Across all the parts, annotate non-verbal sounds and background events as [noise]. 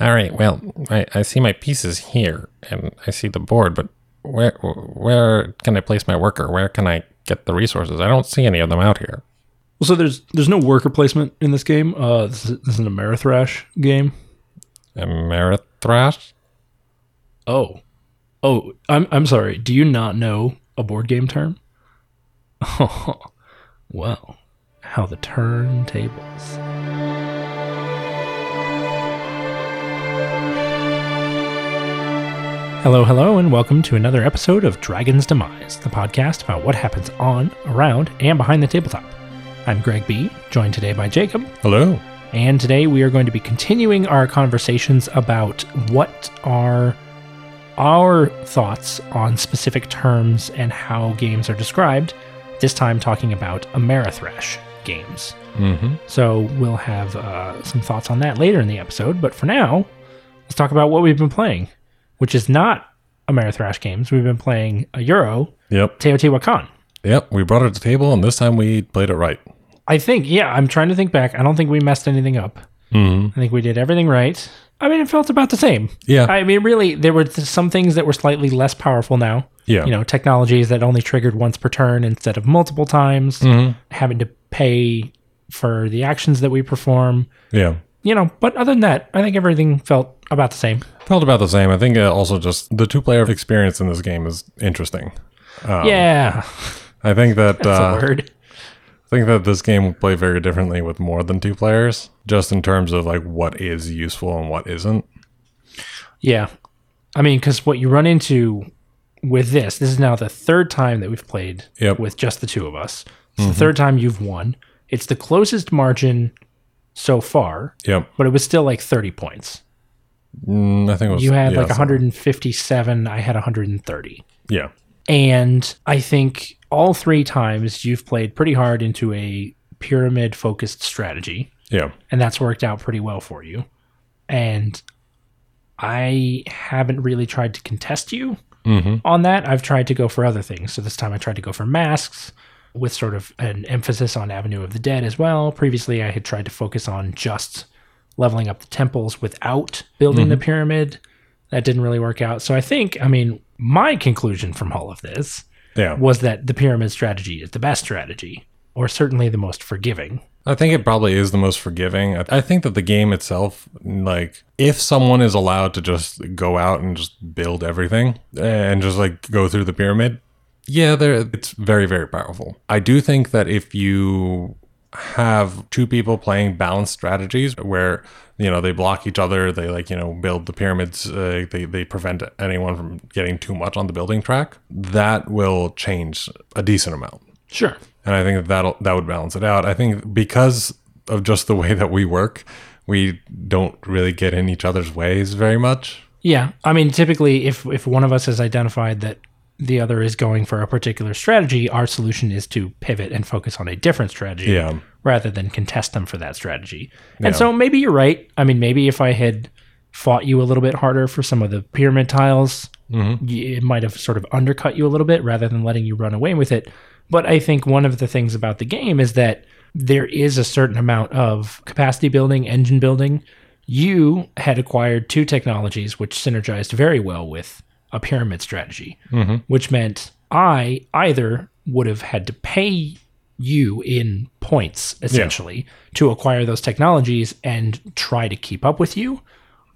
All right. Well, I, I see my pieces here, and I see the board, but where where can I place my worker? Where can I get the resources? I don't see any of them out here. Well, so there's there's no worker placement in this game. Uh, this is, this is an Amerithrash game. Amerithrash? Oh, oh, I'm I'm sorry. Do you not know a board game term? Oh, [laughs] well, how the turntables. Hello, hello, and welcome to another episode of Dragon's Demise, the podcast about what happens on, around, and behind the tabletop. I'm Greg B, joined today by Jacob, Hello. and today we are going to be continuing our conversations about what are our thoughts on specific terms and how games are described, this time talking about Amerithrash games. Mm-hmm. So we'll have uh, some thoughts on that later in the episode, but for now, let's talk about what we've been playing, which is not Amerithrash games. We've been playing a Euro, Yep. Teotihuacan. Yep. We brought it to the table, and this time we played it right. I think, yeah, I'm trying to think back. I don't think we messed anything up. Mm-hmm. I think we did everything right. I mean, it felt about the same. Yeah. I mean, really, there were some things that were slightly less powerful now. yeah. You know, technologies that only triggered once per turn instead of multiple times, Mhm. having to pay for the actions that we perform. Yeah. You know, but other than that, I think everything felt about the same. Felt about the same. I think uh, also just the two player experience in this game is interesting. Um, yeah, I think that [laughs] uh, word. I think that this game will play very differently with more than two players, just in terms of like what is useful and what isn't. Yeah. I mean, because what you run into with this, this is now the third time that we've played Yep. with just the two of us. It's the third time you've won. It's the closest margin so far, Yep. but it was still like 30 points. Mm, I think it was You had yeah, like so- 157, I had 130. Yeah. And I think all three times you've played pretty hard into a pyramid focused strategy, Yeah. and that's worked out pretty well for you. And I haven't really tried to contest you Mm-hmm. on that. I've tried to go for other things. So this time I tried to go for masks with sort of an emphasis on Avenue of the Dead as well. Previously, I had tried to focus on just leveling up the temples without building the mhm. pyramid. That didn't really work out. So I think, I mean, my conclusion from all of this Yeah. was that the pyramid strategy is the best strategy, or certainly the most forgiving. I think it probably is the most forgiving. I- I think that the game itself, like, if someone is allowed to just go out and just build everything eh, and just like go through the pyramid, yeah, there it's very very powerful. I do think that if you have two people playing balanced strategies where you know they block each other, they like you know build the pyramids, uh, they they prevent anyone from getting too much on the building track, that will change a decent amount Sure. and I think that that'll, that would balance it out. I think because of just the way [laughs] that we work, we don't really get in each other's ways very much. Yeah, I mean, typically, if if one of us has identified that the other is going for a particular strategy, our solution is to pivot and focus on a different strategy, Yeah. rather than contest them for that strategy. And so maybe you're right. I mean, maybe if I had fought you a little bit harder for some of the pyramid tiles, mm-hmm. y- it might have sort of undercut you a little bit rather than letting you run away with it. But I think one of the things about the game is that there is a certain amount of capacity building, engine building. You had acquired two technologies which synergized very well with a pyramid strategy, mm-hmm. which meant I either would have had to pay you in points essentially to acquire those technologies and try to keep up with you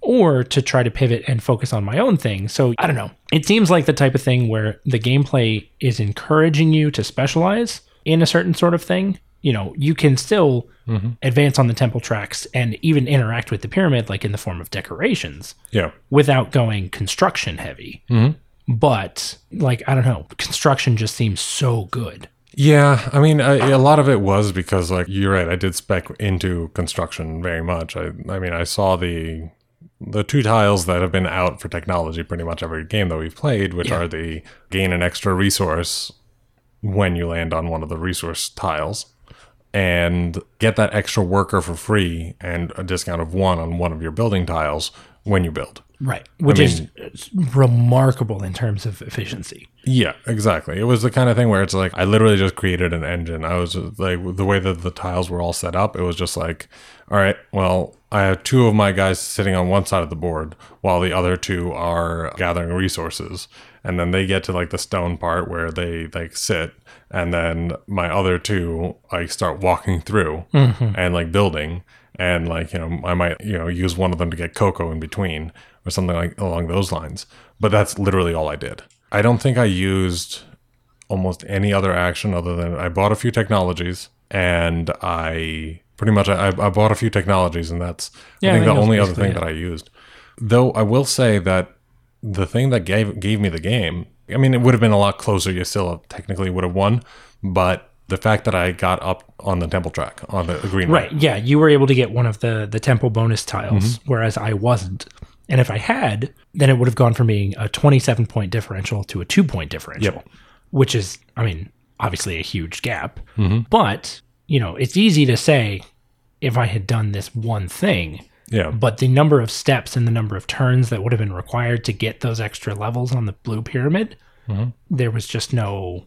or to try to pivot and focus on my own thing. So I don't know. It seems like the type of thing where the gameplay is encouraging you to specialize in a certain sort of thing. You know, you can still mm-hmm. advance on the temple tracks and even interact with the pyramid, like in the form of decorations, Yeah. without going construction heavy. Mm-hmm. But, like, I don't know, construction just seems so good. Yeah. I mean, I, a lot of it was because, like, you're right. I did spec into construction very much. I, I mean, I saw the the two tiles that have been out for technology pretty much every game that we've played, which Yeah. are the gain an extra resource when you land on one of the resource tiles and get that extra worker for free and a discount of one on one of your building tiles when you build. Right. Which I is remarkable in terms of efficiency. Yeah, exactly. It was the kind of thing where it's like I literally just created an engine. I was like the way that the tiles were all set up, it was just like, all right, well, I have two of my guys sitting on one side of the board while the other two are gathering resources. And then they get to like the stone part where they like sit and then my other two I start walking through mm-hmm. and like building and like you know I might you know use one of them to get cocoa in between or something like along those lines. But that's literally all I did. I don't think I used almost any other action other than I bought a few technologies and I pretty much I, I bought a few technologies and that's Yeah, I I think think the only other thing it. that I used. Though I will say that the thing that gave gave me the game, I mean it would have been a lot closer. You still technically would have won, but the fact that I got up on the temple track on the green Right. Yeah. You were able to get one of the the temple bonus tiles, mm-hmm. whereas I wasn't. And if I had, then it would have gone from being a 27 point differential to a two point differential, which is, I mean, obviously a huge gap. Mm-hmm. But, you know, it's easy to say if I had done this one thing, Yeah. but the number of steps and the number of turns that would have been required to get those extra levels on the blue pyramid, mm-hmm. there was just no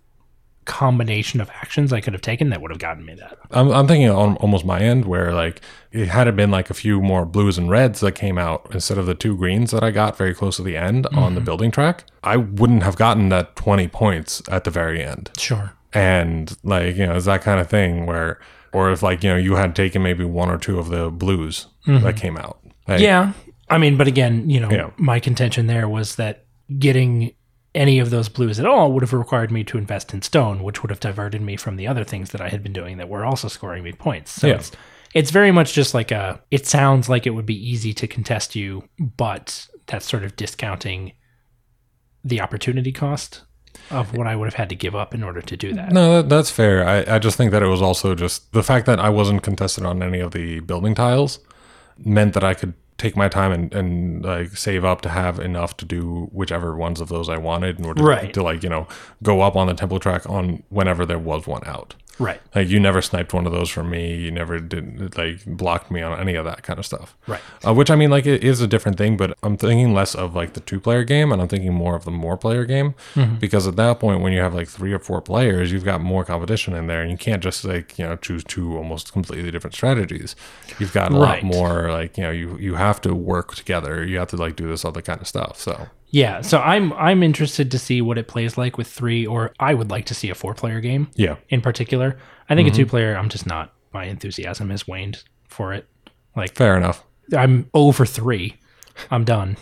combination of actions I could have taken that would have gotten me that. I'm, I'm thinking on almost my end where like it had it been like a few more blues and reds that came out instead of the two greens that I got very close to the end on the mm-hmm. building track, I wouldn't have gotten that 20 points at the very end. Sure. And like, you know, it's that kind of thing where, or if like, you know, you had taken maybe one or two of the blues Mm-hmm. that came out. Like, Yeah. I mean, but again, you know, Yeah. my contention there was that getting any of those blues at all would have required me to invest in stone, which would have diverted me from the other things that I had been doing that were also scoring me points. So Yeah. it's it's very much just like a it sounds like it would be easy to contest you, but that's sort of discounting the opportunity cost of what I would have had to give up in order to do that. No, that, that's fair. I, I just think that it was also just the fact that I wasn't contested on any of the building tiles meant that I could take my time and, and like save up to have enough to do whichever ones of those I wanted in order Right. to like, you know, go up on the temple track on whenever there was one out. Right. Like you never sniped one of those from me. You never did like blocked me on any of that kind of stuff. Right. Uh, which I mean, like it is a different thing, but I'm thinking less of like the two player game, and I'm thinking more of the more player game, Mm-hmm. because at that point, when you have like three or four players, you've got more competition in there, and you can't just like you know choose two almost completely different strategies. You've got a Right. lot more like you know you you have to work together. You have to like do this other kind of stuff. So Yeah, so I'm I'm interested to see what it plays like with 3 or I would like to see a 4 player game. yeah, in particular. I think a mm-hmm. two player, I'm just not. My enthusiasm has waned for it. Like fair enough. I'm over three. I'm done.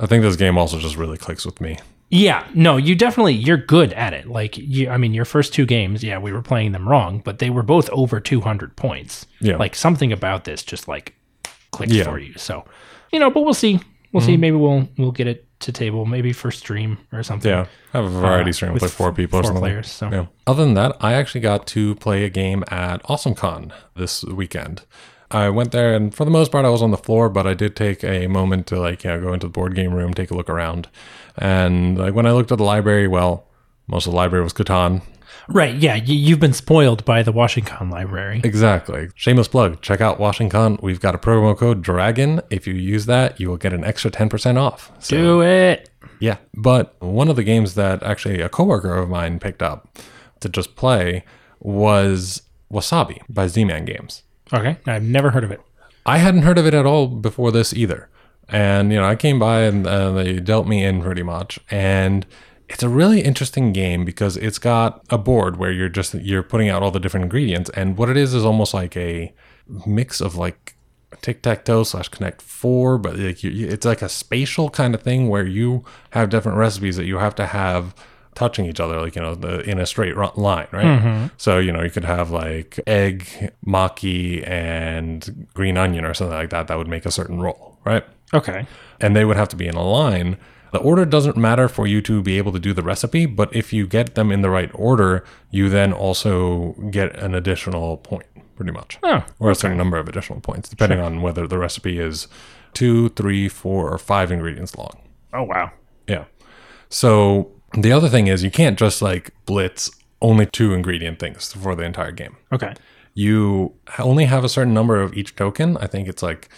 I think this game also just really clicks with me. Yeah, no, you definitely you're good at it. Like you, I mean, your first two games, yeah, we were playing them wrong, but they were both over 200 points. Yeah. like something about this just like clicked Yeah. for you. So, you know, but we'll see. We'll see. Mm-hmm. Maybe we'll we'll get it to table, maybe for stream or something. Yeah, I have a variety Uh, stream with, like four people or four something. players, so. Yeah. Other than that, I actually got to play a game at AwesomeCon this weekend. I went there, and for the most part, I was on the floor, but I did take a moment to like, you know, go into the board game room, take a look around, and like when I looked at the library, well, most of the library was Catan. Right. Yeah. You, you've been spoiled by the WashingCon Library. Exactly. Shameless plug. Check out WashingCon. We've got a promo code Dragon. If you use that, you will get an extra ten percent off. So, Do it. Yeah, but one of the games that actually a coworker of mine picked up to just play was Wasabi by Z-Man Games. Okay. I've never heard of it. I hadn't heard of it at all before this either. And, you know, I came by and uh, they dealt me in pretty much. And it's a really interesting game because it's got a board where you're just, you're putting out all the different ingredients. And what it is is almost like a mix of like tic-tac-toe slash connect four, but like you, it's like a spatial kind of thing where you have different recipes that you have to have touching each other, like you know, the in a straight line, right? Mm-hmm. So you know, you could have like egg, maki, and green onion or something like that. That would make a certain roll, right? Okay. and they would have to be in a line. The order doesn't matter for you to be able to do the recipe, but if you get them in the right order, you then also get an additional point, pretty much, Oh. or a certain number of additional points, depending on whether the recipe is two, three, four, or five ingredients long. Oh wow. Yeah. So the other thing is you can't just like blitz only two ingredient things for the entire game Okay. you only have a certain number of each token. I think it's like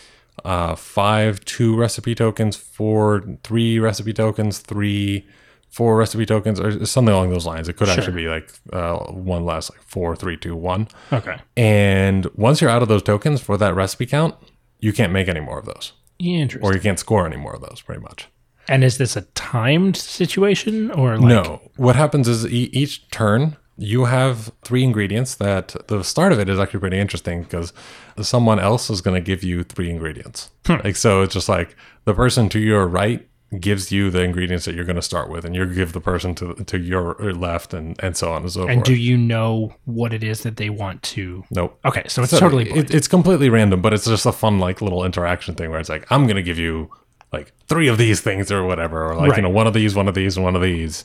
uh, five two recipe tokens, four three recipe tokens, three four recipe tokens, or something along those lines. It could actually be like uh, one less, like four, three, two, one. Okay. And once you're out of those tokens for that recipe count, you can't make any more of those, Interesting. or you can't score any more of those, pretty much. and is this a timed situation or like No. What happens is e- each turn you have three ingredients that the start of it is actually pretty interesting because someone else is going to give you three ingredients. Hmm. Like so it's just like the person to your right gives you the ingredients that you're going to start with and you give the person to to your left and and so on and so And forth. do you know what it is that they want to? nope. Okay, so it's So totally it, it's completely random, but it's just a fun like little interaction thing where it's like I'm gonna give you like three of these things or whatever, or like Right. you know one of these, one of these, and one of these.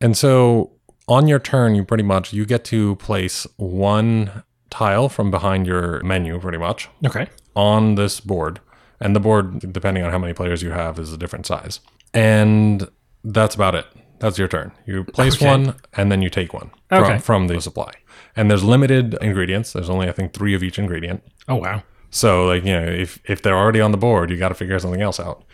And so on your turn, you pretty much you get to place one tile from behind your menu, pretty much okay. on this board. And the board, depending on how many players you have, is a different size. And that's about it. That's your turn. You place Okay. one and then you take one Okay. from, from the supply. And there's limited ingredients. There's only, I think, three of each ingredient. Oh wow. So, like, you know, if, if they're already on the board, you got to figure something else out.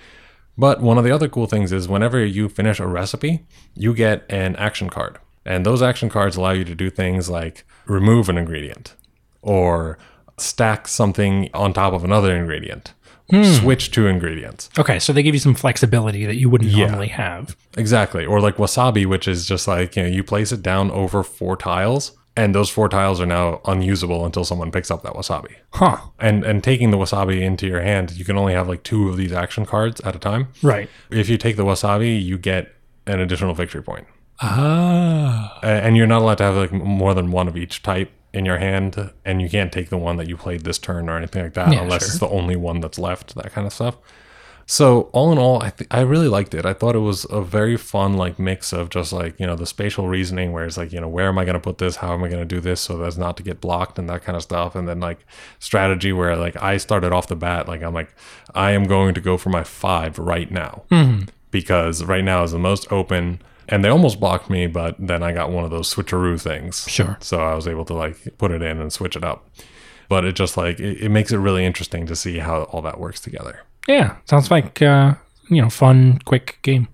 But one of the other cool things is whenever you finish a recipe, you get an action card. And those action cards allow you to do things like remove an ingredient or stack something on top of another ingredient, or switch two ingredients. Okay, so they give you some flexibility that you wouldn't normally have. Exactly. Or like wasabi, which is just like, you know, you place it down over four tiles and those four tiles are now unusable until someone picks up that wasabi. Huh. And and taking the wasabi into your hand, you can only have like two of these action cards at a time. Right. If you take the wasabi, you get an additional victory point. Ah. And you're not allowed to have like more than one of each type in your hand, and you can't take the one that you played this turn or anything like that Yeah, unless sure. it's the only one that's left. That kind of stuff. So all in all, I th- I really liked it. I thought it was a very fun like mix of just like you know the spatial reasoning, where it's like you know where am I going to put this, how am I going to do this so as not to get blocked and that kind of stuff, and then like strategy where like I started off the bat like I'm like I am going to go for my five right now because right now is the most open. And they almost blocked me, but then I got one of those switcheroo things. Sure. So I was able to like put it in and switch it up. But it just like it, it makes it really interesting to see how all that works together. Yeah. Sounds like uh, you know, fun, quick game.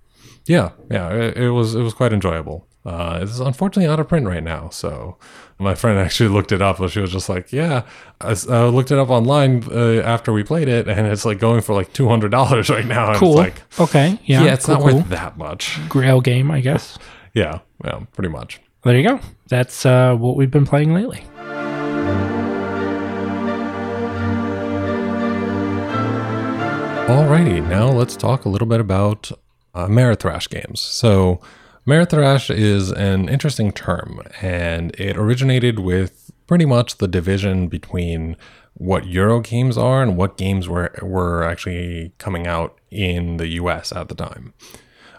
Yeah, yeah, it, it was it was quite enjoyable. Uh, it's unfortunately out of print right now, so my friend actually looked it up, and she was just like, "Yeah, I, I looked it up online uh, after we played it, and it's like going for like two hundred dollars [laughs] right now." Cool. It's like, okay. Yeah. yeah, it's cool, not cool. worth that much. Grail game, I guess. [laughs] Yeah, yeah, pretty much. There you go. That's uh, what we've been playing lately. Alrighty, now let's talk a little bit about uh, Amerithrash games. So, Amerithrash is an interesting term, and it originated with pretty much the division between what Euro games are and what games were were actually coming out in the U.S. at the time.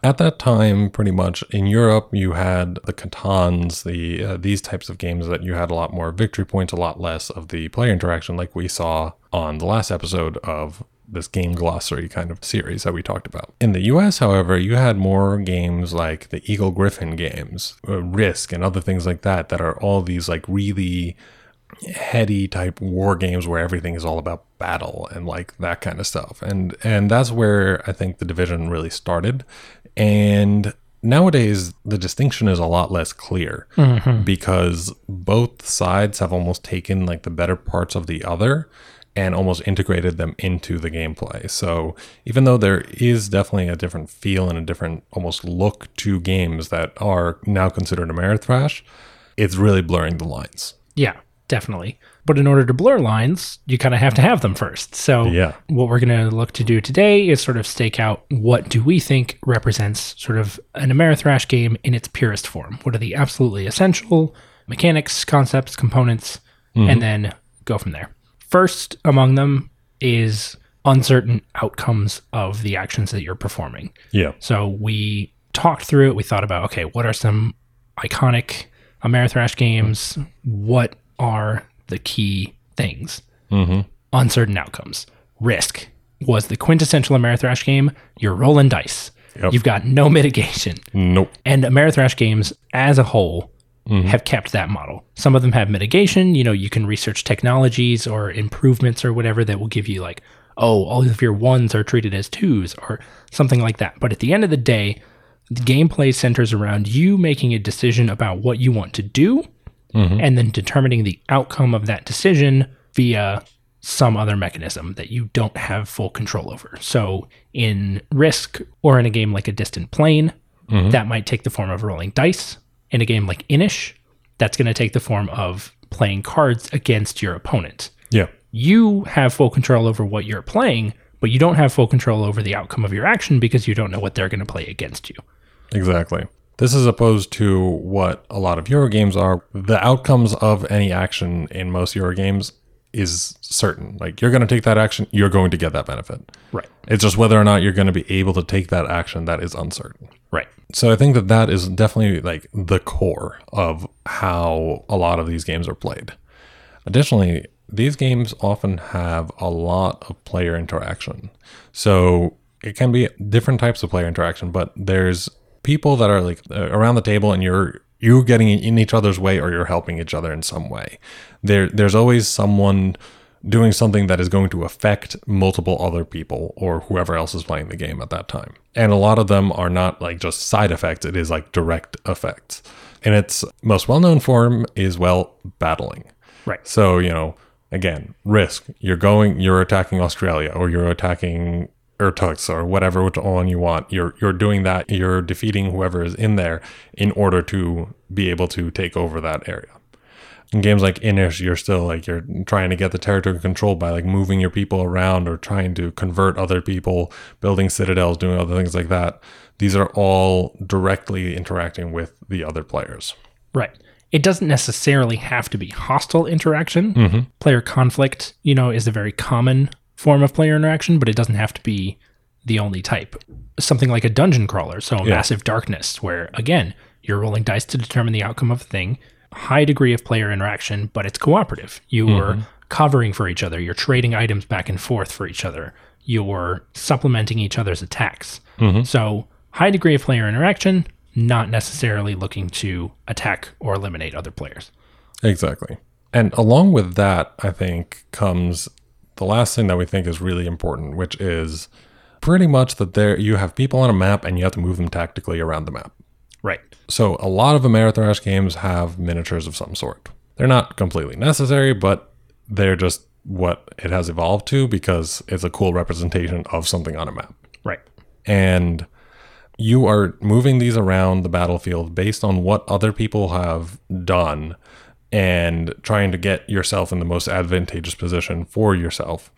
At that time, pretty much in Europe, you had the Catans, the uh, these types of games that you had a lot more victory points, a lot less of the player interaction, like we saw on the last episode of this game glossary kind of series that we talked about. In the US, however, you had more games like the Eagle Gryphon games, uh, Risk, and other things like that, that are all these like really heady type war games where everything is all about battle and like that kind of stuff. And and that's where I think the division really started. And nowadays the distinction is a lot less clear because both sides have almost taken like the better parts of the other and almost integrated them into the gameplay. So even though there is definitely a different feel and a different almost look to games that are now considered Amerithrash, it's really blurring the lines. Yeah, definitely. But in order to blur lines, you kind of have to have them first. So Yeah. what we're going to look to do today is sort of stake out what do we think represents sort of an Amerithrash game in its purest form. What are the absolutely essential mechanics, concepts, components, and mm-hmm. then go from there. First among them is uncertain outcomes of the actions that you're performing. Yeah. So we talked through it. We thought about okay, what are some iconic Amerithrash games? What are the key things? Mm-hmm. Uncertain outcomes. Risk was the quintessential Amerithrash game. You're rolling dice. Yep. You've got no [laughs] mitigation. Nope. And Amerithrash games as a whole Mm-hmm. have kept that model. Some of them have mitigation. You know, you can research technologies or improvements or whatever that will give you like, oh, all of your ones are treated as twos or something like that. But at the end of the day, the gameplay centers around you making a decision about what you want to do mm-hmm. and then determining the outcome of that decision via some other mechanism that you don't have full control over. So in Risk or in a game like a Distant Plain, mm-hmm. that might take the form of rolling dice. In a game like Inis, that's going to take the form of playing cards against your opponent. Yeah. You have full control over what you're playing, but you don't have full control over the outcome of your action because you don't know what they're going to play against you. Exactly. This is opposed to what a lot of Euro games are. The outcomes of any action in most Euro games is certain. Like you're going to take that action, you're going to get that benefit. Right. It's just whether or not you're going to be able to take that action that is uncertain. Right. So I think that that is definitely like the core of how a lot of these games are played. Additionally, these games often have a lot of player interaction. So it can be different types of player interaction, but there's people that are like uh, around the table and you're you're getting in each other's way or you're helping each other in some way. There there's always someone doing something that is going to affect multiple other people or whoever else is playing the game at that time. And a lot of them are not like just side effects, it is like direct effects. And its most well known form is, well, battling. Right. So, you know, again, risk. You're going, you're attacking Australia or you're attacking Irkutsk or whatever which one you want. You're you're doing that. You're defeating whoever is in there in order to be able to take over that area. In games like Inis, you're still like you're trying to get the territory controlled by like moving your people around or trying to convert other people, building citadels, doing other things like that. These are all directly interacting with the other players. Right. It doesn't necessarily have to be hostile interaction. Mm-hmm. Player conflict, you know, is a very common form of player interaction, but it doesn't have to be the only type. Something like a dungeon crawler, so massive darkness, where again, you're rolling dice to determine the outcome of a thing, high degree of player interaction, but it's cooperative. You're mm-hmm. covering for each other, you're trading items back and forth for each other, you're supplementing each other's attacks. Mm-hmm. So, high degree of player interaction, not necessarily looking to attack or eliminate other players. Exactly. And along with that, I think comes the last thing that we think is really important, which is pretty much that there you have people on a map and you have to move them tactically around the map. Right. So a lot of Amerithrash games have miniatures of some sort. They're not completely necessary, but they're just what it has evolved to because it's a cool representation of something on a map. Right. And you are moving these around the battlefield based on what other people have done and trying to get yourself in the most advantageous position for yourself.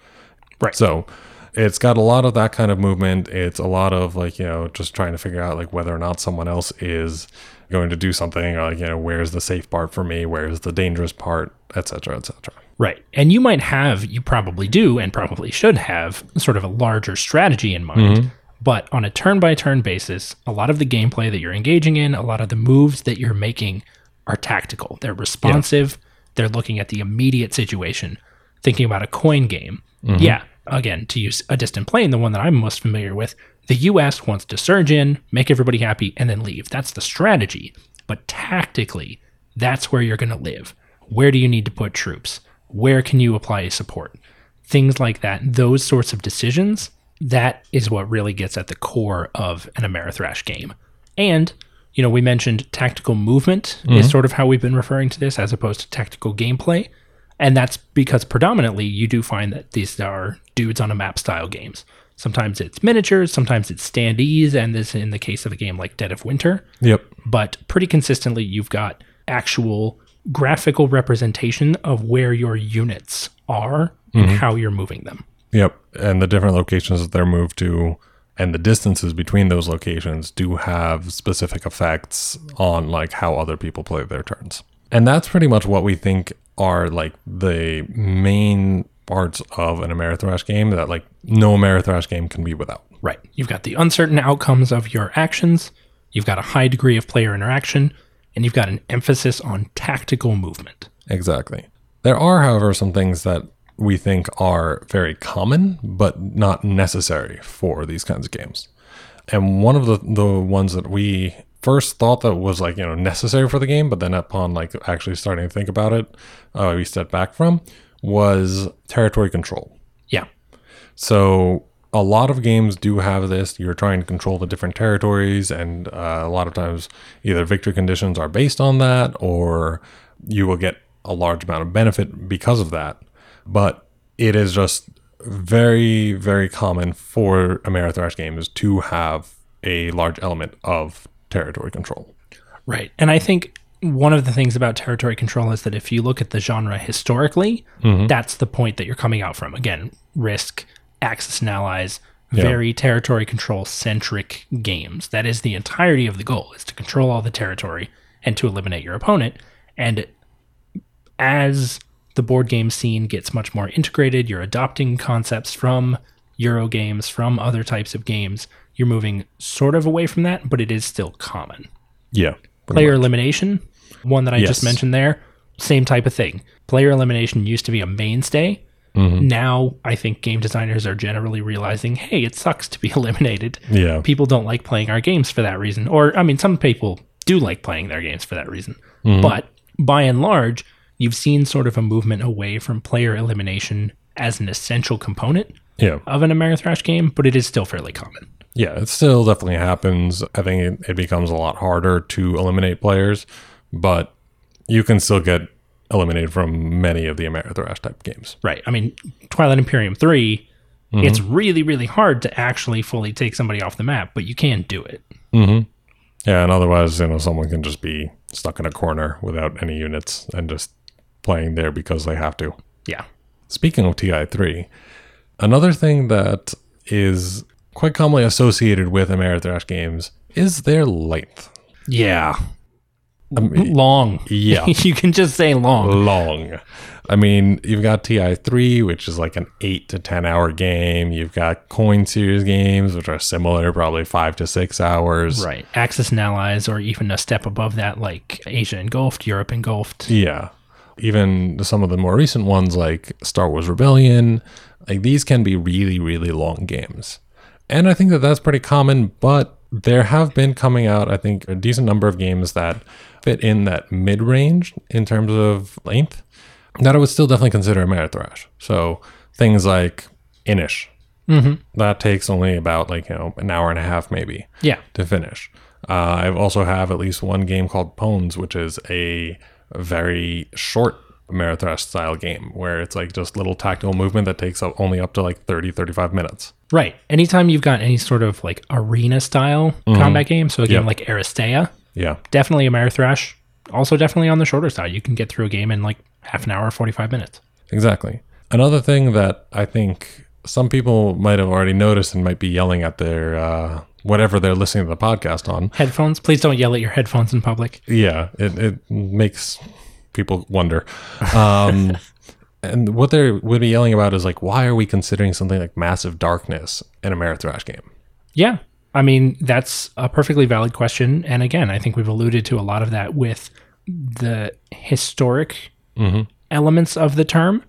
Right. So it's got a lot of that kind of movement. It's a lot of like, you know, just trying to figure out like whether or not someone else is going to do something, or, like, you know, where's the safe part for me, where's the dangerous part, etc., etc. Right. And you might have, you probably do, and probably should have sort of a larger strategy in mind. Mm-hmm. But on a turn by turn basis, a lot of the gameplay that you're engaging in, a lot of the moves that you're making are tactical. They're responsive. They're looking at the immediate situation, thinking about a coin game. Mm-hmm. Yeah. Again, to use a distant plain, the one that I'm most familiar with, the US wants to surge in, make everybody happy, and then leave. That's the strategy. But tactically, that's where you're going to live. Where do you need to put troops? Where can you apply support? Things like that. Those sorts of decisions, that is what really gets at the core of an Amerithrash game. And, you know, we mentioned tactical movement is mm-hmm. sort of how we've been referring to this as opposed to tactical gameplay. And that's because predominantly you do find that these are dudes on a map style games. Sometimes it's miniatures, sometimes it's standees, and this in the case of a game like Dead of Winter Yep. but pretty consistently you've got actual graphical representation of where your units are and mm-hmm. how you're moving them. Yep. And the different locations that they're moved to and the distances between those locations do have specific effects on like how other people play their turns. And that's pretty much what we think are like the main parts of an Amerithrash game that like no Amerithrash game can be without. Right. You've got the uncertain outcomes of your actions, you've got a high degree of player interaction, and you've got an emphasis on tactical movement. Exactly. There are, however, some things that we think are very common, but not necessary for these kinds of games. And one of the, the ones that we first thought that was like, you know, necessary for the game, but then upon like actually starting to think about it, uh, we stepped back from was territory control. Yeah. So a lot of games do have this. You're trying to control the different territories, and uh, a lot of times either victory conditions are based on that, or you will get a large amount of benefit because of that. But it is just very, very common for Ameritrash games to have a large element of territory control. Right. And I think one of the things about territory control is that if you look at the genre historically, mm-hmm. that's the point that you're coming out from. Again, Risk, Axis and Allies, Yeah. very territory control centric games. That is the entirety of the goal is to control all the territory and to eliminate your opponent. And as the board game scene gets much more integrated, you're adopting concepts from Euro games, from other types of games. You're moving sort of away from that, but it is still common Yeah. player much. elimination, one that I just mentioned there, same type of thing. Player elimination used to be a mainstay. Mm-hmm. Now I think game designers are generally realizing, hey, it sucks to be [laughs] eliminated. Yeah. People don't like playing our games for that reason. Or, I mean, some people do like playing their games for that reason. Mm-hmm. But by and large, you've seen sort of a movement away from player elimination as an essential component Yeah. of an Ameritrash game, but it is still fairly common. Yeah, it still definitely happens. I think it, it becomes a lot harder to eliminate players, but you can still get eliminated from many of the Ameritrash type games. Right. I mean, Twilight Imperium 3, Mm-hmm. it's really, really hard to actually fully take somebody off the map, but you can do it. Yeah, and otherwise, you know, someone can just be stuck in a corner without any units and just playing there because they have to. Yeah. Speaking of TI3, another thing that is quite commonly associated with Ameritrash games is their length. Yeah. I mean, Long. yeah. [laughs] you can just say long. long. I mean, you've got TI3, which is like an eight to 10 hour game. You've got Coin Series games, which are similar, probably five to six hours. Right. Axis and Allies, or even a step above that, like Asia engulfed, Europe engulfed. Yeah. Even some of the more recent ones, like Star Wars Rebellion, like these can be really, really long games. And I think that that's pretty common, but there have been coming out, I think, a decent number of games that fit in that mid range in terms of length that I would still definitely consider Ameritrash. So things like Inis, that takes only about like, you know, an hour and a half maybe Yeah. to finish. Uh, I also have at least one game called Pones, which is a very short Ameritrash style game where it's like just little tactical movement that takes up only up to like 30, 35 minutes. Right. Anytime you've got any sort of like arena style combat game, so a game Yep. like Aristeia, Yeah. definitely a Ameritrash. Also, definitely on the shorter side. You can get through a game in like half an hour, 45 minutes. Exactly. Another thing that I think some people might have already noticed and might be yelling at their uh, whatever they're listening to the podcast on. Headphones. Please don't yell at your headphones in public. Yeah, it, it makes people wonder. Um, [laughs] and what they would be yelling about is like, why are we considering something like Massive Darkness in a Ameritrash game? Yeah. I mean, that's a perfectly valid question. And again, I think we've alluded to a lot of that with the historic elements of the term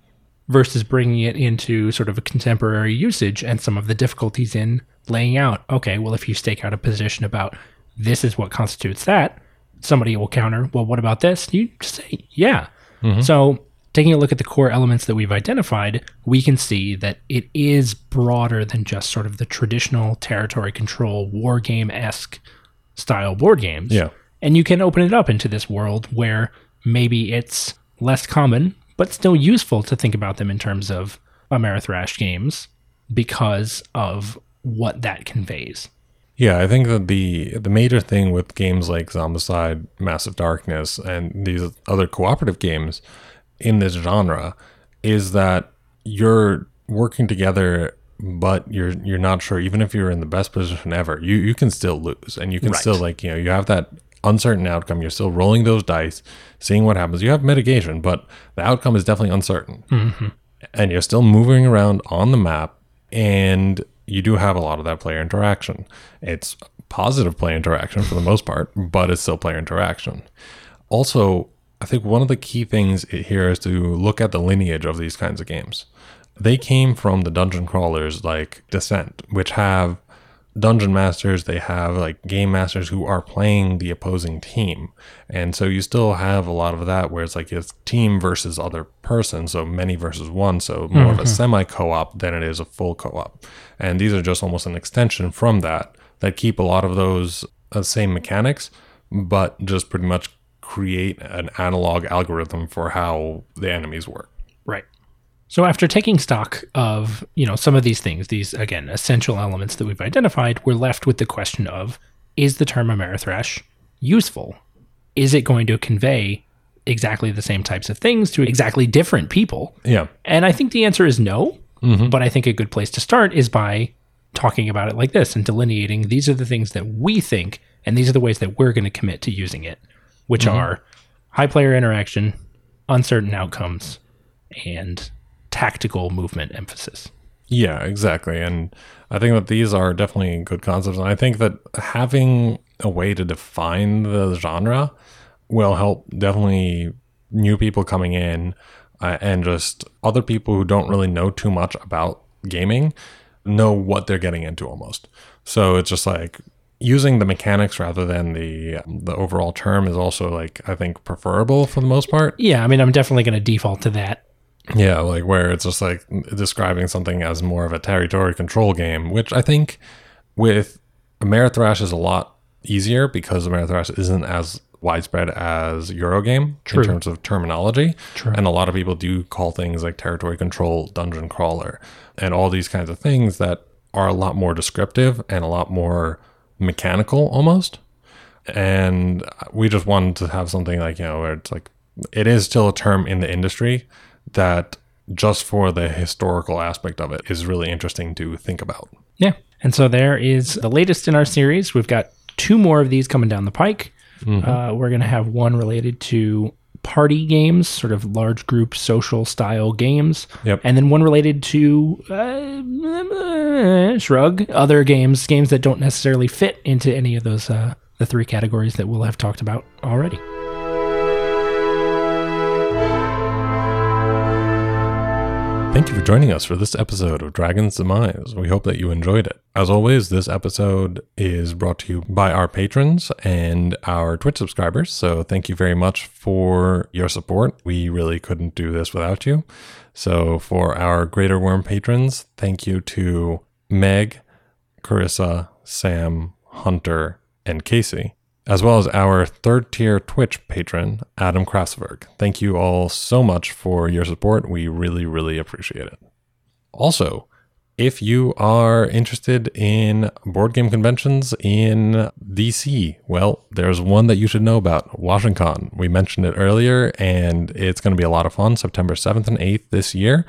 versus bringing it into sort of a contemporary usage and some of the difficulties in laying out, okay, well, if you stake out a position about this is what constitutes that, somebody will counter, well, what about this? You just say, yeah. Mm-hmm. So, taking a look at the core elements that we've identified, we can see that it is broader than just sort of the traditional territory control war game esque style board games. Yeah. And you can open it up into this world where maybe it's less common, but still useful to think about them in terms of Amerithrash games because of what that conveys. Yeah, I think that the the major thing with games like Zombicide, Massive Darkness, and these other cooperative games in this genre is that you're working together, but you're you're not sure. Even if you're in the best position ever, you you can still lose, and you can Right. still like you know you have that uncertain outcome. You're still rolling those dice, seeing what happens. You have mitigation, but the outcome is definitely uncertain mm-hmm. and you're still moving around on the map and you do have a lot of that player interaction. It's positive player interaction for the most part but it's still player interaction. Also i think one of the key things here is to look at the lineage of these kinds of games. They came from the dungeon crawlers like descent which have dungeon masters, they have like game masters who are playing the opposing team. And so you still have a lot of that where it's like it's team versus other person, so many versus one, so more of a semi co-op than it is a full co-op. And these are just almost an extension from that that keep a lot of those uh, same mechanics, but just pretty much create an analog algorithm for how the enemies work. Right. So after taking stock of, you know, some of these things, these again essential elements that we've identified, we're left with the question of is the term Amerithrash useful? Is it going to convey exactly the same types of things to exactly different people? Yeah. And I think the answer is no. Mm-hmm. But I think a good place to start is by talking about it like this and delineating these are the things that we think and these are the ways that we're going to commit to using it, which mm-hmm. are high player interaction, uncertain outcomes, and tactical movement emphasis. Yeah, exactly. And I think that these are definitely good concepts. And I think that having a way to define the genre will help definitely new people coming in uh, and just other people who don't really know too much about gaming know what they're getting into almost. So it's just like using the mechanics rather than the the overall term is also like I think preferable for the most part. Yeah, I mean, I'm definitely going to default to that. Yeah, like where it's just like describing something as more of a territory control game, which I think with Amerithrash is a lot easier because Amerithrash isn't as widespread as Eurogame True. in terms of terminology. True. And a lot of people do call things like territory control, dungeon crawler, and all these kinds of things that are a lot more descriptive and a lot more mechanical almost. And we just wanted to have something like, you know, where it's like, it is still a term in the industry that just for the historical aspect of it is really interesting to think about. Yeah. And so there is the latest in our series. We've got two more of these coming down the pike. Uh, we're going to have one related to party games, sort of large group social style games. Yep. And then one related to uh, shrug other games, games that don't necessarily fit into any of those uh, the three categories that we'll have talked about already. Thank you for joining us for this episode of Dragon's Demise. We hope that you enjoyed it. As always, this episode is brought to you by our patrons and our Twitch subscribers. So thank you very much for your support. We really couldn't do this without you. So for our Greater Worm patrons, thank you to Meg, Carissa, Sam, Hunter, and Casey, as well as our third tier Twitch patron, Adam Krasberg. Thank you all so much for your support. We really, really appreciate it. Also, if you are interested in board game conventions in DC, well, there's one that you should know about WashingCon. We mentioned it earlier, and it's going to be a lot of fun September 7th and 8th this year.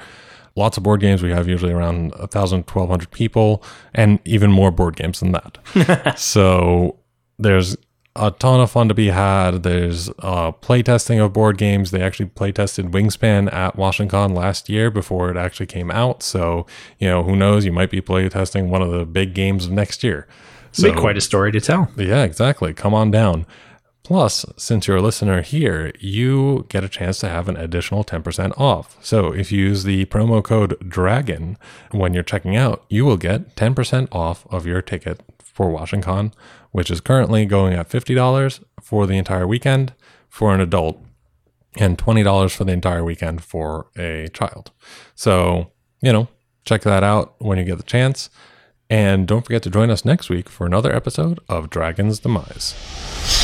Lots of board games. We have usually around 1,000, 1,200 people, and even more board games than that. [laughs] so there's a ton of fun to be had. There's uh, playtesting of board games. They actually playtested Wingspan at WashingCon last year before it actually came out. So, you know, who knows? You might be playtesting one of the big games of next year. So, Be quite a story to tell. yeah, exactly. Come on down. Plus, since you're a listener here, you get a chance to have an additional 10% off. So if you use the promo code DRAGON when you're checking out, you will get 10% off of your ticket for WashingCon, which is currently going at $50 for the entire weekend for an adult and $20 for the entire weekend for a child. So, you know, check that out when you get the chance. And don't forget to join us next week for another episode of Dragon's Demise.